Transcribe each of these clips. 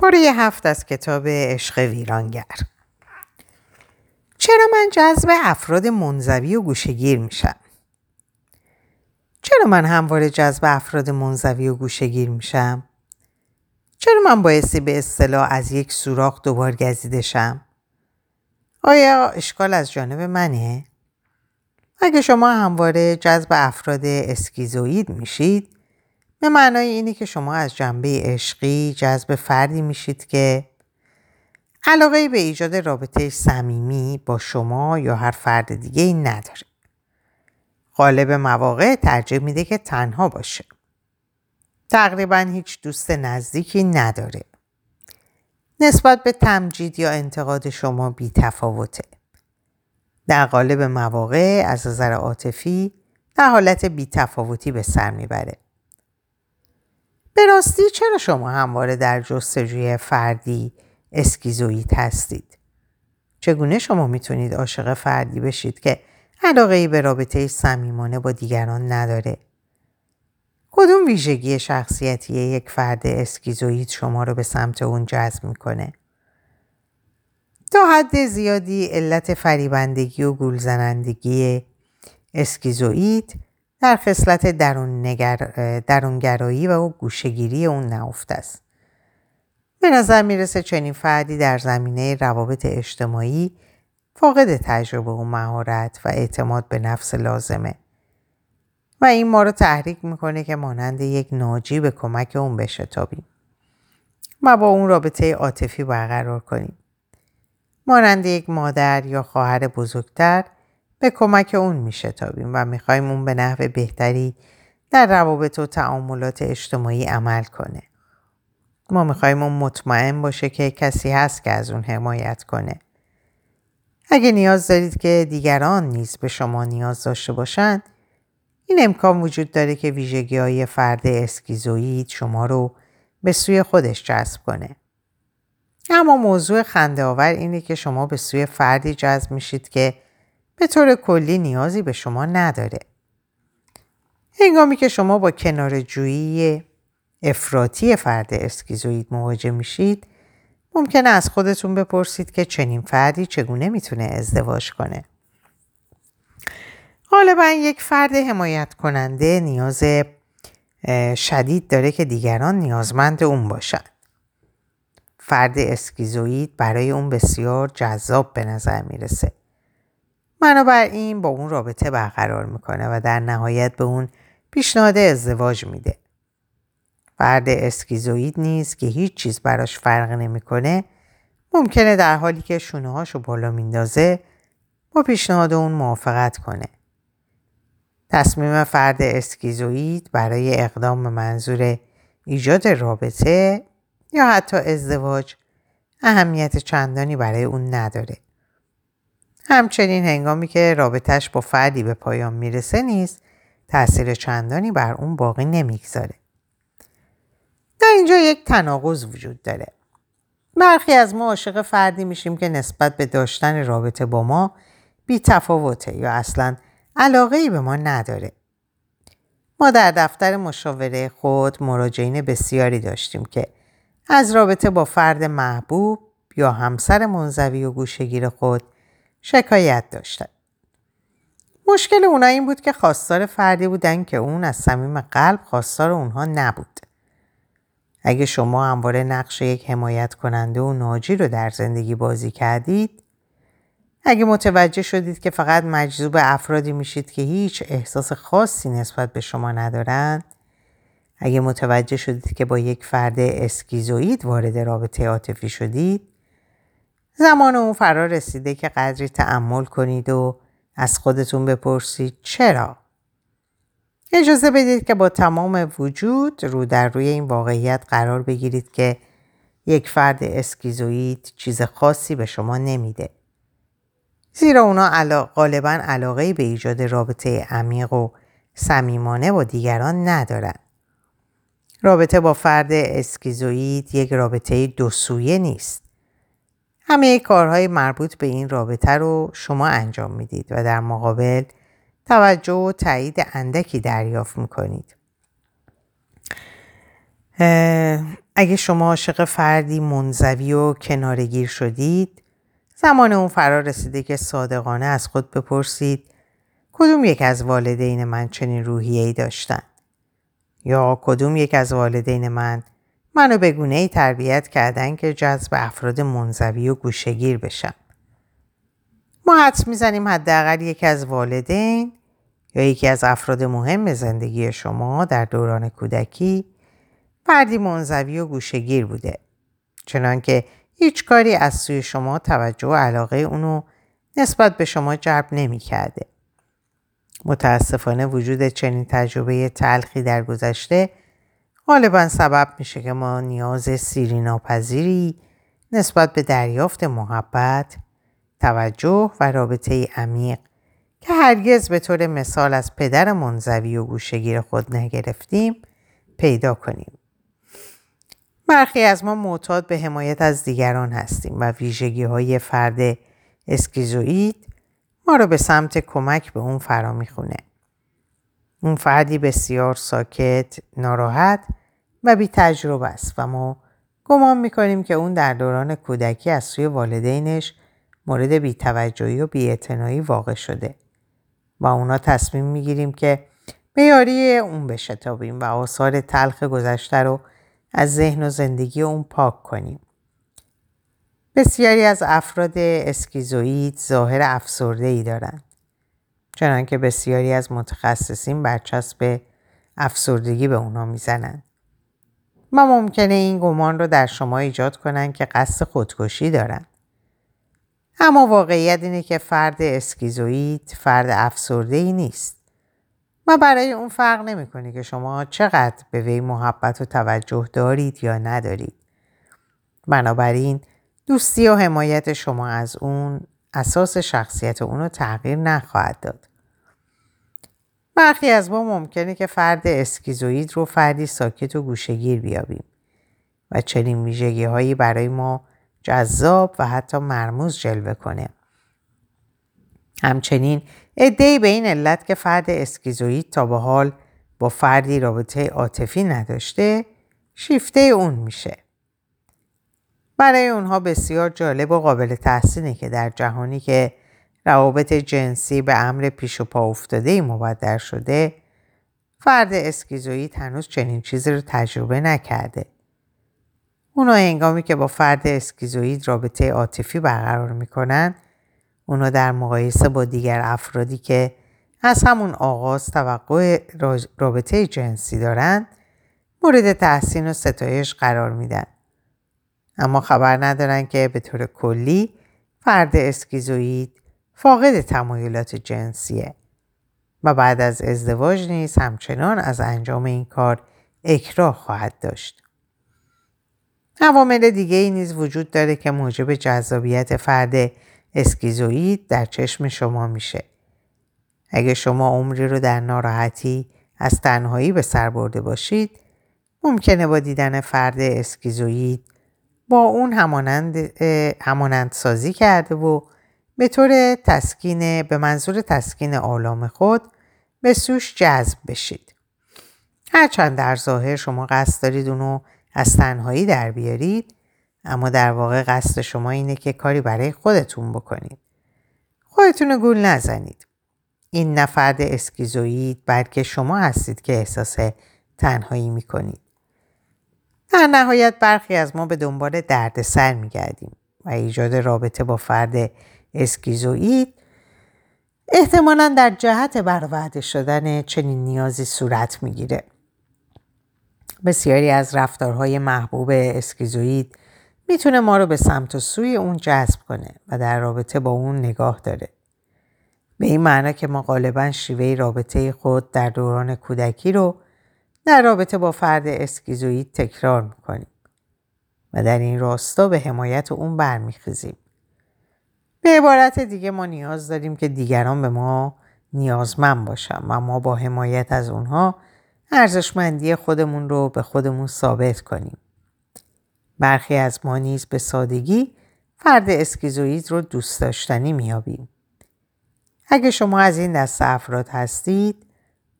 پاره هفت از کتاب عشق ویرانگر چرا من جذب افراد منزوی و گوشگیر میشم؟ چرا من همواره جذب افراد منزوی و گوشگیر میشم؟ چرا من بایستی به اصطلاح از یک سوراخ دوبار گزیده شم؟ آیا اشکال از جانب منه؟ اگه شما همواره جذب افراد اسکیزوید میشید به معنای اینه که شما از جنبه عشقی جذب فردی میشید که علاقه به ایجاد رابطه صمیمی با شما یا هر فرد دیگه ای نداره. غالب مواقع ترجیح میده که تنها باشه. تقریبا هیچ دوست نزدیکی نداره. نسبت به تمجید یا انتقاد شما بی تفاوته. در قالب مواقع از نظر عاطفی در حالت بی تفاوتی به سر می‌بره. به راستی چرا شما همواره در جستجوی فردی اسکیزوئید هستید؟ چگونه شما می‌تونید عاشق فردی بشید که علاقه ای به رابطه صمیمانه با دیگران نداره؟ کدوم ویژگی شخصیتی یک فرد اسکیزوئید شما رو به سمت اون جذب می‌کنه؟ تا حد زیادی علت فریبندگی و گولزنندگی اسکیزوئید در خصلت درون درونگرایی و گوشگیری اون نهفته است. به نظر می‌رسه چنین فردی در زمینه روابط اجتماعی فاقد تجربه و مهارت و اعتماد به نفس لازمه و این ما رو تحریک می‌کنه که مانند یک ناجی به کمک اون بشتابیم و با اون رابطه عاطفی برقرار کنیم. مانند یک مادر یا خواهر بزرگتر به کمک اون میشتابیم و می‌خوایم اون به نحو بهتری در روابط و تعاملات اجتماعی عمل کنه. ما می‌خوایم اون مطمئن باشه که کسی هست که از اون حمایت کنه. اگه نیاز دارید که دیگران نیز به شما نیاز داشته باشند این امکان وجود داره که ویژگی های فرد اسکیزوید شما رو به سوی خودش جذب کنه. اما موضوع خنده آور اینه که شما به سوی فردی جذب میشید که به طور کلی نیازی به شما نداره. هنگامی که شما با کنار جویی افراطی فرد اسکیزوید مواجه میشید ممکنه از خودتون بپرسید که چنین فردی چگونه می‌تونه ازدواج کنه. غالبا یک فرد حمایت کننده نیاز شدید داره که دیگران نیازمند اون باشن. فرد اسکیزوید برای اون بسیار جذاب به نظر می‌رسه. بنابراین با اون رابطه برقرار می‌کنه و در نهایت به اون پیشنهاد ازدواج میده. فرد اسکیزوید نیست که هیچ چیز براش فرق نمی‌کنه ممکنه در حالی که شونه بالا میندازه با پیشنهاد اون موافقت کنه. تصمیم فرد اسکیزوید برای اقدام منظور ایجاد رابطه یا حتی ازدواج اهمیت چندانی برای اون نداره. همچنین هنگامی که رابطش با فردی به پایان می‌رسه نیست تاثیر چندانی بر اون باقی نمی‌گذاره. در اینجا یک تناقض وجود داره. برخی از ما عاشق فردی میشیم که نسبت به داشتن رابطه با ما بی تفاوته یا اصلا علاقه ای به ما نداره. ما در دفتر مشاوره خود مراجعین بسیاری داشتیم که از رابطه با فرد محبوب یا همسر منزوی و گوشگیر خود شکایت داشتن. مشکل اونا این بود که خواستار فردی بودن که اون از صمیم قلب خواستار اونها نبود. اگه شما همواره نقش یک حمایت کننده و ناجی رو در زندگی بازی کردید اگه متوجه شدید که فقط مجذوب افرادی میشید که هیچ احساس خاصی نسبت به شما ندارند اگه متوجه شدید که با یک فرد اسکیزوید وارد رابطه عاطفی شدید زمان اون فرا رسیده که قدری تعمل کنید و از خودتون بپرسید چرا؟ اجازه بدید که با تمام وجود رو در روی این واقعیت قرار بگیرید که یک فرد اسکیزوید چیز خاصی به شما نمیده. زیرا اونا علا... غالبا علاقه به ایجاد رابطه عمیق و صمیمانه با دیگران ندارن. رابطه با فرد اسکیزوید یک رابطه دو سویه نیست. همه کارهای مربوط به این رابطه رو شما انجام می‌دید و در مقابل توجه و تایید اندکی دریافت می‌کنید. اگه شما عاشق فردی منزوی و کنارگیر شدید زمان اون فرا رسیده که صادقانه از خود بپرسید کدوم یک از والدین من چنین روحیه‌ای داشتن یا کدوم یک از والدین من منو به گونه ای تربیت کردن که جذب افراد منزوی و گوشگیر بشم ما حدس می‌زنیم حداقل یکی از والدین یا یکی از افراد مهم زندگی شما در دوران کودکی فردی منزوی و گوشگیر بوده چنانکه هیچ کاری از سوی شما توجه و علاقه اونو نسبت به شما جلب نمی کرده. متاسفانه وجود چنین تجربه تلخی در گذشته غالبا سبب میشه که ما نیاز سیری ناپذیری نسبت به دریافت محبت، توجه و رابطه عمیق که هرگز به طور مثال از پدر منزوی و گوشگیر خود نگرفتیم پیدا کنیم. برخی از ما معتاد به حمایت از دیگران هستیم و ویژگی های فرد اسکیزوئید ما رو به سمت کمک به اون فرا می‌خونه. اون فردی بسیار ساکت، ناراحت و بی تجربه است و ما گمان می‌کنیم که اون در دوران کودکی از سوی والدینش مورد بیتوجهی و بیاعتنایی واقع شده و اونا تصمیم می‌گیریم که به یاری اون بشتابیم و آثار تلخ گذشته رو از ذهن و زندگی اون پاک کنیم. بسیاری از افراد اسکیزوئید ظاهر افسرده ای دارند. چنانکه بسیاری از متخصصین برچسب افسردگی به اونا می‌زنند. و ممکنه این گمان رو در شما ایجاد کنند که قصد خودکشی دارند. اما واقعیت اینه که فرد اسکیزوئید فرد افسرده ای نیست. و برای اون فرق نمی‌کنه که شما چقدر به وی محبت و توجه دارید یا ندارید. بنابراین دوستی و حمایت شما از اون اساس شخصیت اونو تغییر نخواهد داد. برخی از ما ممکنه که فرد اسکیزوید رو فردی ساکت و گوشگیر بیابیم و چنین ویژگی هایی برای ما جذاب و حتی مرموز جلوه کنه. همچنین ادهی به این علت که فرد اسکیزوید تا به حال با فردی رابطه عاطفی نداشته شیفته اون میشه. برای اونها بسیار جالب و قابل تحسینه که در جهانی که روابط جنسی به امر پیش و پا افتاده ای مبدل شده فرد اسکیزوید هنوز چنین چیزی رو تجربه نکرده. اونا هنگامی که با فرد اسکیزوید رابطه عاطفی برقرار می‌کنن اونا در مقایسه با دیگر افرادی که از همون آغاز توقع رابطه جنسی دارند مورد تحسین و ستایش قرار میدن. اما خبر ندارن که به طور کلی فرد اسکیزوئید فاقد تمایلات جنسیه و بعد از ازدواج نیز همچنان از انجام این کار اکراه خواهد داشت. عوامل دیگه ای نیز وجود داره که موجب جذابیت فرد اسکیزوئید در چشم شما میشه. اگه شما عمری رو در ناراحتی از تنهایی به سر برده باشید ممکنه با دیدن فرد اسکیزوئید با اون همانند, همانند سازی کرده و به طور تسکین به منظور تسکین آلام خود به سوش جذب بشید. هرچند در ظاهر شما قصد دارید اونو از تنهایی در بیارید اما در واقع قصد شما اینه که کاری برای خودتون بکنید. خودتون گول نزنید. این نفرد اسکیزوید بلکه شما هستید که احساس تنهایی می‌کنید. در نهایت برخی از ما به دنبال دردسر میگردیم و ایجاد رابطه با فرد اسکیزوئید احتمالا در جهت برآورده شدن چنین نیازی صورت می‌گیره. بسیاری از رفتارهای محبوب اسکیزوئید می‌تونه ما رو به سمت و سوی اون جذب کنه و در رابطه با اون نگاه داره. به این معنا که ما غالبا شیوه رابطه خود در دوران کودکی رو در رابطه با فرد اسکیزوئید تکرار می‌کنیم و در این راستا به حمایت اون برمیخیزیم. به عبارت دیگه ما نیاز داریم که دیگران به ما نیازمند باشن و ما با حمایت از اونها ارزشمندی خودمون رو به خودمون ثابت کنیم. برخی از ما نیز به سادگی فرد اسکیزوئید رو دوست داشتنی میابیم. اگه شما از این دست افراد هستید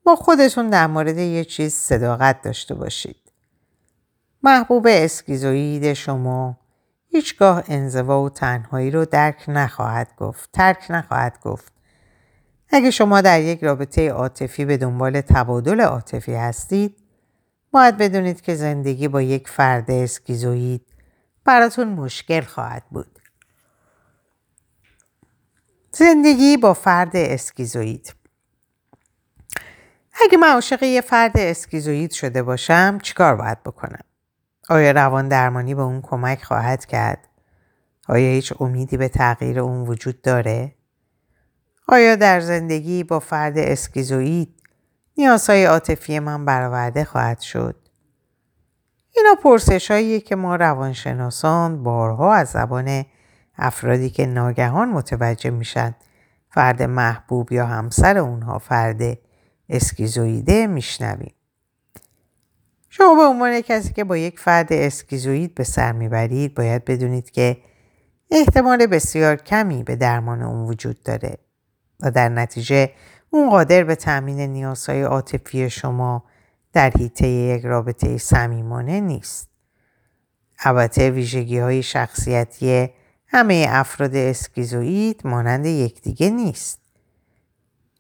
با خودتون در مورد یه چیز صداقت داشته باشید. محبوب اسکیزوید شما هیچگاه انزوا و تنهایی رو درک نخواهد گفت. ترک نخواهد گفت. اگه شما در یک رابطه عاطفی به دنبال تبادل عاطفی هستید باید بدونید که زندگی با یک فرد اسکیزوید براتون مشکل خواهد بود. زندگی با فرد اسکیزوید اگه من عاشق یه فرد اسکیزوید شده باشم چیکار باید بکنم؟ آیا روان درمانی به اون کمک خواهد کرد؟ آیا هیچ امیدی به تغییر اون وجود داره؟ آیا در زندگی با فرد اسکیزوید نیازهای عاطفی من برآورده خواهد شد؟ اینا پرسش که ما روانشناسان بارها از زبان افرادی که ناگهان متوجه میشن فرد محبوب یا همسر اونها فرد اسکیزویده میشنویم. شما به عنوان کسی که با یک فرد اسکیزوید به سر می‌برید باید بدونید که احتمال بسیار کمی به درمان اون وجود داره و در نتیجه اون قادر به تأمین نیازهای عاطفی شما در حیطه یک رابطه صمیمانه نیست. البته ویژگی های شخصیتی همه افراد اسکیزوئید مانند یکدیگه نیست.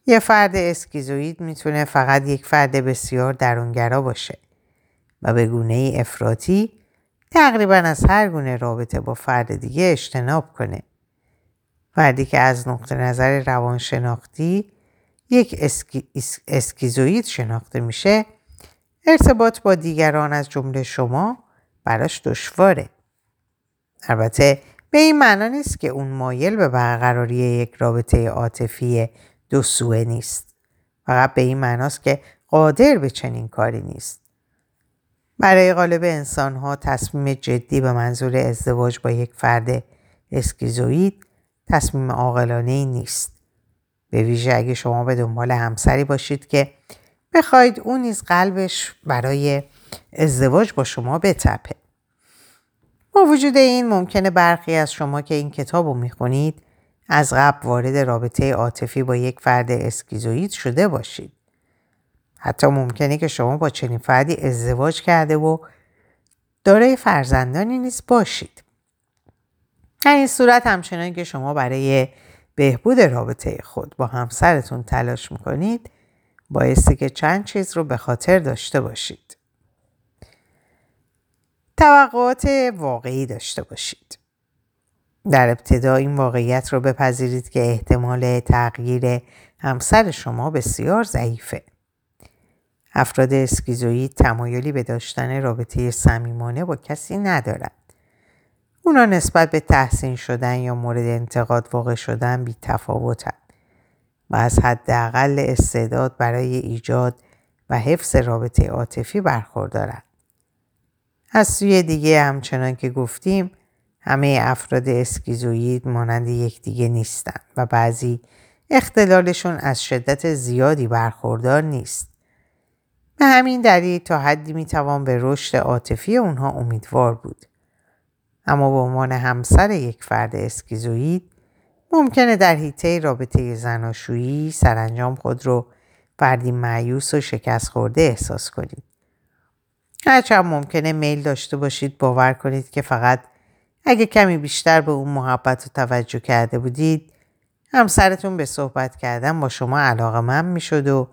یه فرد اسکیزوئید می‌تونه فقط یک فرد بسیار درونگرا باشه و به گونه افراطی تقریبا از هر گونه رابطه با فرد دیگه اجتناب کنه. فردی که از نقطه نظر روانشناختی یک اسکی، اسکیزوئید شناخته میشه ارتباط با دیگران از جمله شما براش دشواره. البته به این معنا نیست که اون مایل به برقراری یک رابطه عاطفی دو سوه نیست. فقط به این معناست که قادر به چنین کاری نیست. برای غالب انسان ها تصمیم جدی به منظور ازدواج با یک فرد اسکیزوید تصمیم عاقلانه ای نیست. به ویژه اگه شما به دنبال همسری باشید که بخواید اون نیز قلبش برای ازدواج با شما بتپه. با وجود این ممکنه برخی از شما که این کتاب رو می‌خونید از قبل وارد رابطه عاطفی با یک فرد اسکیزوید شده باشید. حتی ممکنه که شما با چنین فردی ازدواج کرده و دارای فرزندانی نیست باشید. در این صورت همچنان که شما برای بهبود رابطه خود با همسرتون تلاش می‌کنید بایستی که چند چیز رو به خاطر داشته باشید. توقعات واقعی داشته باشید. در ابتدا این واقعیت رو بپذیرید که احتمال تغییر همسر شما بسیار ضعیفه. افراد اسکیزویی تمایلی به داشتن رابطه صمیمانه با کسی ندارند. اونا نسبت به تحسین شدن یا مورد انتقاد واقع شدن بی تفاوتن و از حداقل استعداد برای ایجاد و حفظ رابطه عاطفی برخوردارند. از سوی دیگه همچنان که گفتیم همه افراد اسکیزوید مانند یکدیگه نیستند و بعضی اختلالشون از شدت زیادی برخوردار نیست. به همین دلیل تا حدی می‌توان به رشد عاطفی اونها امیدوار بود. اما به عنوان همسر یک فرد اسکیزوید ممکنه در حیطه رابطه زناشویی سرانجام خود رو فردی معیوس و شکست خورده احساس کنید. هرچند ممکنه میل داشته باشید باور کنید که فقط اگه کمی بیشتر به اون محبت و توجه کرده بودید همسرتون به صحبت کردن با شما علاقه من می‌شد و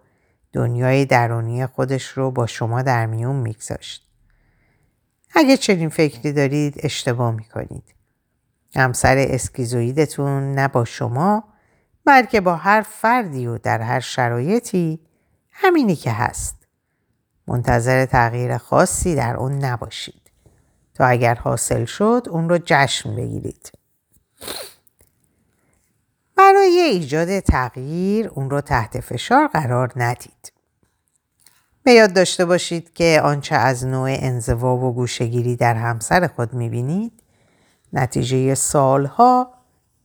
دنیای درونی خودش رو با شما در میون میگذاشت. اگه چنین فکری دارید اشتباه می‌کنید. همسر اسکیزویدتون نه با شما بلکه با هر فردی و در هر شرایطی همینی که هست. منتظر تغییر خاصی در اون نباشید تا اگر حاصل شد اون رو جشن بگیرید. برای ایجاد تغییر اون رو تحت فشار قرار ندید. به یاد داشته باشید که آنچه از نوع انزوا و گوشگیری در همسر خود می‌بینید نتیجه سالها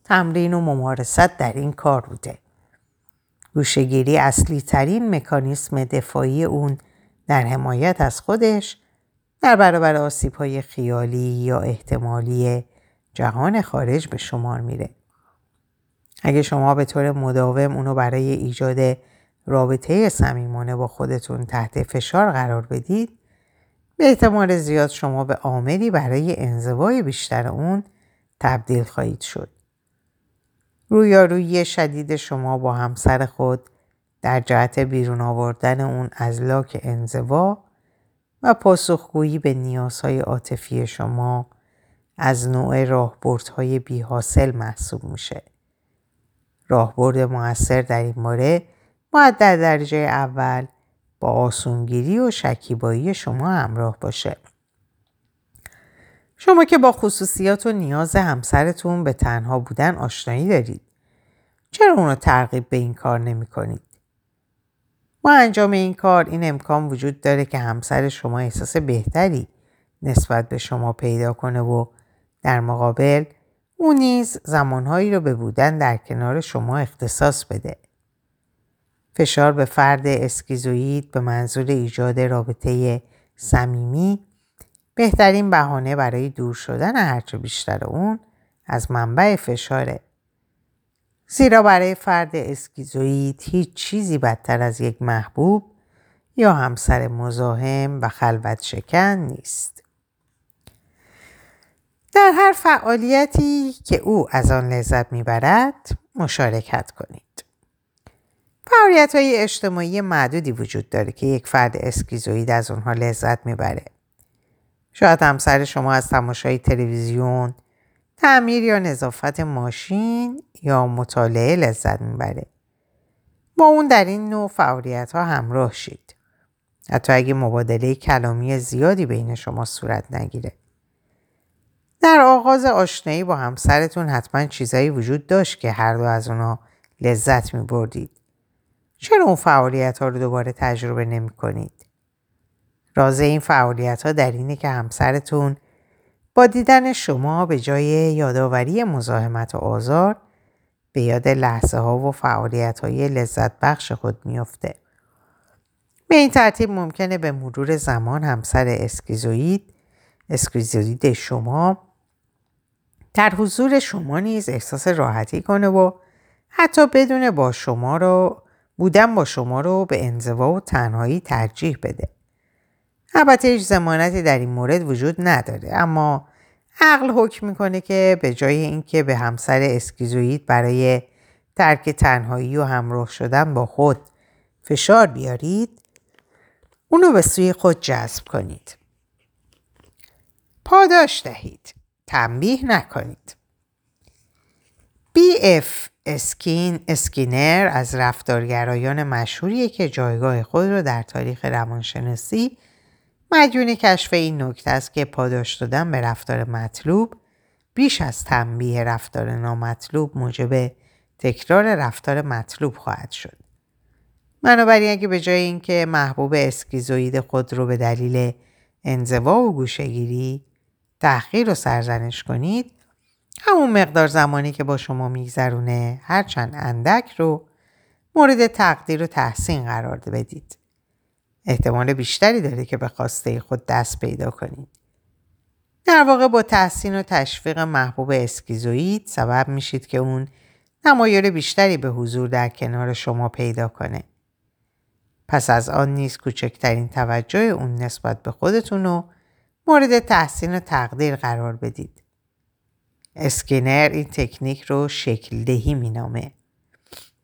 تمرین و ممارست در این کار بوده. گوشگیری اصلی ترین مکانیسم دفاعی اون در حمایت از خودش در برابر آسیب های خیالی یا احتمالی جهان خارج به شمار میره. اگه شما به طور مداوم اونو برای ایجاد رابطه صمیمانه با خودتون تحت فشار قرار بدید به احتمال زیاد شما به عاملی برای انزوای بیشتر اون تبدیل خواهید شد. رویارویی شدید شما با همسر خود در جهت بیرون آوردن اون از لاک انزوا و پاسخگویی به نیازهای عاطفی شما از نوع راهبردهای بی حاصل محسوب میشه. راهبرد موثر در این مورد باید در درجه اول با آسونگیری و شکیبایی شما همراه باشه. شما که با خصوصیات و نیاز همسرتون به تنها بودن آشنایی دارید. چرا اونو ترغیب به این کار نمی کنید؟ با انجام این کار این امکان وجود داره که همسر شما احساس بهتری نسبت به شما پیدا کنه و در مقابل او نیز زمانهایی رو به بودن در کنار شما اختصاص بده. فشار به فرد اسکیزوید به منظور ایجاد رابطه صمیمی بهترین بهانه برای دور شدن هرچه بیشتر اون از منبع فشاره. زیرا برای فرد اسکیزوید هیچ چیزی بدتر از یک محبوب یا همسر مزاحم و خلوت شکن نیست. در هر فعالیتی که او از آن لذت می‌برد مشارکت کنید. فعالیت های اجتماعی معدودی وجود داره که یک فرد اسکیزوید از اونها لذت می‌بره. شاید همسر شما از تماشای تلویزیون، تعمیر یا نظافت ماشین یا مطالعه لذت می‌بره. با اون در این نوع فعالیت ها همراه شید. حتی اگه مبادله کلامی زیادی بین شما صورت نگیره. در آغاز آشنایی با همسرتون حتما چیزایی وجود داشت که هر دو از اونا لذت می بردید. چرا اون فعالیت ها رو دوباره تجربه نمی کنید؟ راز این فعالیت ها در اینه که همسرتون با دیدن شما به جای یادآوری مزاحمت و آزار به یاد لحظه ها و فعالیت های لذت بخش خود میافته. به این ترتیب ممکنه به مرور زمان همسر اسکیزوید اسکیزوید شما در حضور شما نیز احساس راحتی کنه و حتی بدون با شما رو بودن با شما رو به انزوا و تنهایی ترجیح بده. البته هیچ زمانتی در این مورد وجود نداره اما عقل حکم می‌کنه که به جای اینکه به همسر اسکیزوید برای ترک تنهایی و همراه شدن با خود فشار بیارید اونو به سوی خود جذب کنید. پاداش دهید. تنبیه نکنید. بی اف اسکین اسکینر از رفتارگرایان مشهوریه که جایگاه خود را در تاریخ روانشناسی مدیون کشف این نکته است که پاداش دادن به رفتار مطلوب بیش از تنبیه رفتار نامطلوب موجب تکرار رفتار مطلوب خواهد شد. بنابراین اگه به جای اینکه محبوب اسکیزوید خود رو به دلیل انزوا و گوشگیری تحقیر و سرزنش کنید همون مقدار زمانی که با شما میگذرونه هرچند اندک رو مورد تقدیر و تحسین قرار بدید. احتمال بیشتری داره که به خواسته خود دست پیدا کنید. در واقع با تحسین و تشویق محبوب اسکیزوید سبب میشید که اون نمایار بیشتری به حضور در کنار شما پیدا کنه. پس از آن نیز کوچکترین توجه اون نسبت به خودتون رو مورد تحسین و تقدیر قرار بدید. اسکینر این تکنیک رو شکل دهی مینامه.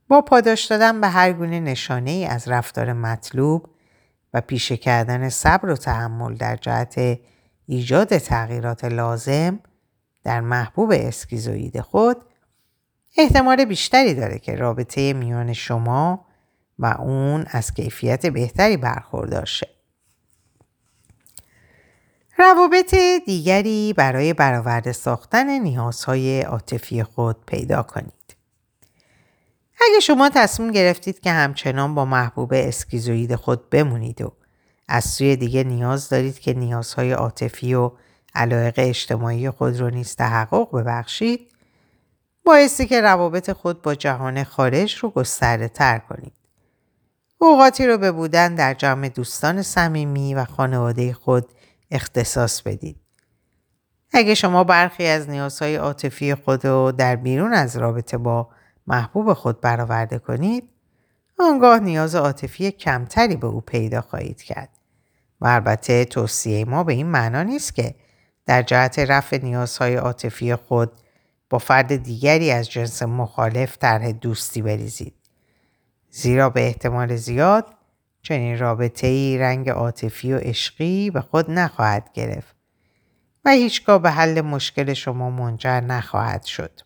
با پاداش دادن به هر گونه نشانه ای از رفتار مطلوب و پیشه کردن صبر و تحمل در جهت ایجاد تغییرات لازم در محبوب اسکیزوید خود احتمال بیشتری داره که رابطه میان شما و اون از کیفیت بهتری برخوردار شه. روابط دیگری برای برآورده ساختن نیازهای عاطفی خود پیدا کنید. اگه شما تصمیم گرفتید که همچنان با محبوب اسکیزوید خود بمونید و از سوی دیگه نیاز دارید که نیازهای عاطفی و علایق اجتماعی خود رو نیز تحقق ببخشید بایستی که روابط خود با جهان خارج رو گسترده تر کنید. اوقاتی رو به بودن در جمع دوستان صمیمی و خانواده خود اختصاص بدید. اگه شما برخی از نیازهای عاطفی خود رو در بیرون از رابطه با محبوب خود برآورده کنید آنگاه نیاز عاطفی کمتری به او پیدا خواهید کرد و البته توصیه ما به این معنا نیست که در جهت رفع نیازهای عاطفی خود با فرد دیگری از جنس مخالف طرح دوستی بریزید. زیرا به احتمال زیاد چنین رابطه ای رنگ عاطفی و عشقی به خود نخواهد گرفت و هیچگاه به حل مشکل شما منجر نخواهد شد.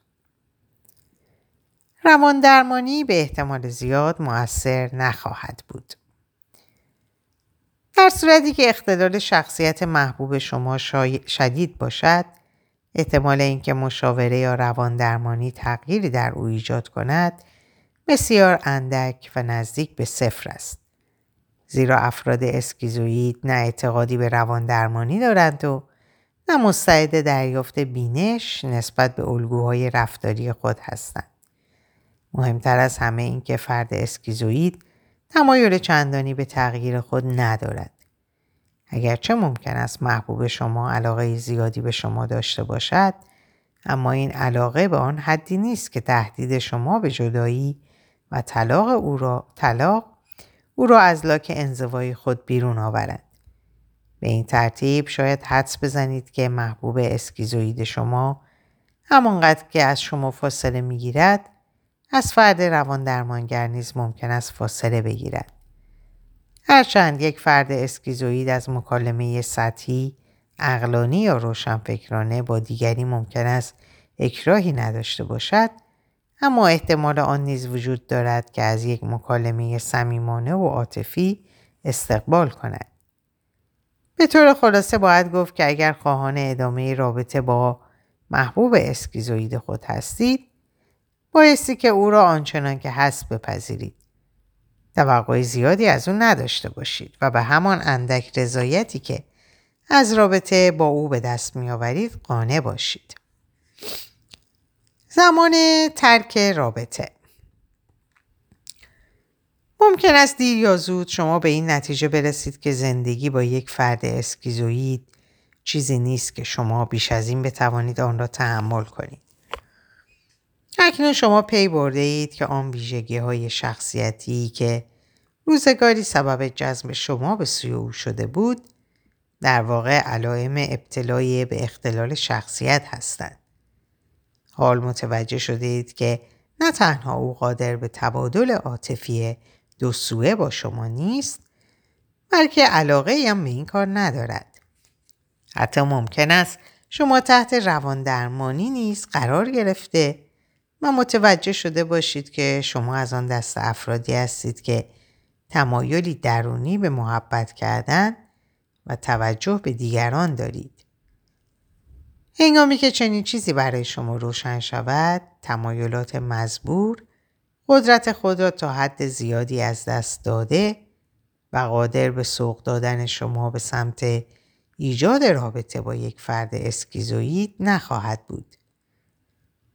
روان درمانی به احتمال زیاد مؤثر نخواهد بود. در صورتی که اختلال شخصیت محبوب شما شدید باشد احتمال اینکه مشاوره یا روان درمانی تغییری در او ایجاد کند بسیار اندک و نزدیک به صفر است. زیرا افراد اسکیزوید نه اعتقادی به روان درمانی دارند و نه مستعد دریافت بینش نسبت به الگوهای رفتاری خود هستند. مهمتر از همه این که فرد اسکیزوید تمایل چندانی به تغییر خود ندارد. اگرچه ممکن است محبوب شما علاقه زیادی به شما داشته باشد اما این علاقه به آن حدی نیست که تهدید شما به جدایی و طلاق او را طلاق او را از لاک انزوای خود بیرون آورد. به این ترتیب شاید حدس بزنید که محبوب اسکیزوید شما همانقدر که از شما فاصله می‌گیرد از فرد روان درمانگر نیز ممکن است فاصله بگیرد. هرچند یک فرد اسکیزوید از مکالمه سطحی، اقلانی یا روشنفکرانه با دیگری ممکن است اکراهی نداشته باشد اما احتمال آن نیز وجود دارد که از یک مکالمه صمیمانه و عاطفی استقبال کند. به طور خلاصه باید گفت که اگر خواهان ادامه رابطه با محبوب اسکیزوید خود هستید بایستی که او را آنچنان که هست بپذیرید. توقع زیادی از او نداشته باشید و به همان اندک رضایتی که از رابطه با او به دست می آورید قانع باشید. زمان ترک رابطه ممکن است دیر یا زود شما به این نتیجه برسید که زندگی با یک فرد اسکیزوید چیزی نیست که شما بیش از این بتوانید آن را تحمل کنید. اکنون شما پی برده اید که آن ویژگی های شخصیتی که روزگاری سبب جذب شما به سوی او شده بود در واقع علائم ابتلایی به اختلال شخصیت هستند. حال متوجه شده اید که نه تنها او قادر به تبادل عاطفی دو سوه با شما نیست بلکه علاقه هم به این کار ندارد. حتی ممکن است شما تحت روان درمانی نیز قرار گرفته و متوجه شده باشید که شما از آن دست افرادی هستید که تمایلی درونی به محبت کردن و توجه به دیگران دارید. هنگامی که چنین چیزی برای شما روشن شود، تمایلات مزبور قدرت خود را تا حد زیادی از دست داده و قادر به سوق دادن شما به سمت ایجاد رابطه با یک فرد اسکیزوید نخواهد بود.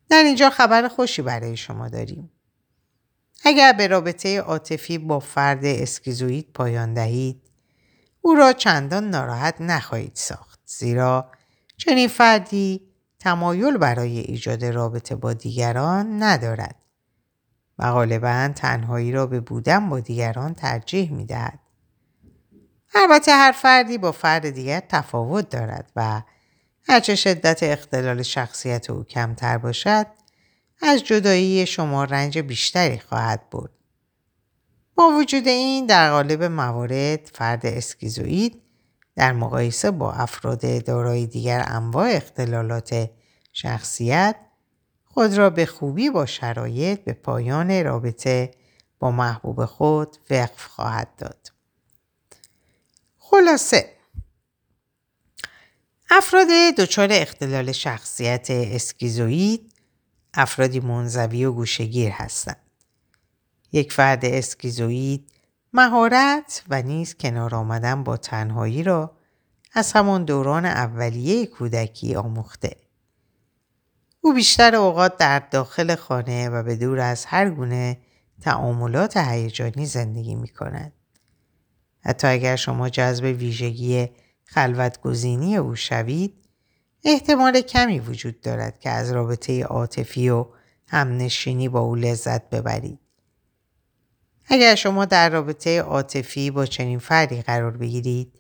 در اینجا خبر خوشی برای شما داریم. اگر به رابطه عاطفی با فرد اسکیزوید پایان دهید او را چندان ناراحت نخواهید ساخت زیرا چنین فردی تمایل برای ایجاد رابطه با دیگران ندارد و غالبا تنهایی را به بودن با دیگران ترجیح می دهد. البته هر فردی با فرد دیگر تفاوت دارد و هرچه شدت اختلال شخصیت او کمتر باشد از جدایی شما رنج بیشتری خواهد بود. با وجود این در قالب موارد فرد اسکیزوید در مقایسه با افراد دارای دیگر انواع اختلالات شخصیت خود را به خوبی با شرایط به پایان رابطه با محبوب خود وقف خواهد داد. خلاصه افراد دچار اختلال شخصیت اسکیزوید افرادی منزوی و گوشگیر هستند. یک فرد اسکیزوید مهارت و نیز کنار آمدن با تنهایی را از همان دوران اولیه کودکی آموخته. او بیشتر اوقات در داخل خانه و به دور از هر گونه تعاملات هیجانی زندگی می کند. حتی اگر شما جذب ویژگی خلوتگزینی او شوید احتمال کمی وجود دارد که از رابطه عاطفی و همنشینی با او لذت ببرید. اگر شما در رابطه عاطفی با چنین فردی قرار بگیرید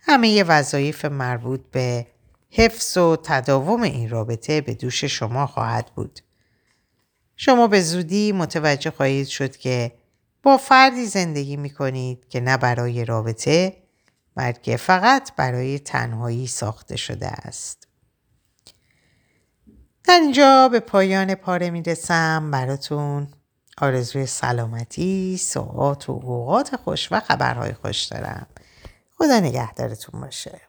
همه وظایف مربوط به حفظ و تداوم این رابطه به دوش شما خواهد بود. شما به زودی متوجه خواهید شد که با فردی زندگی می کنید که نه برای رابطه بلکه فقط برای تنهایی ساخته شده است. در اینجا به پایان پاره می رسم براتون آرزوی سلامتی، ساعات و اوقات خوش و خبرهای خوش دارم. خدا نگهدارتون باشه.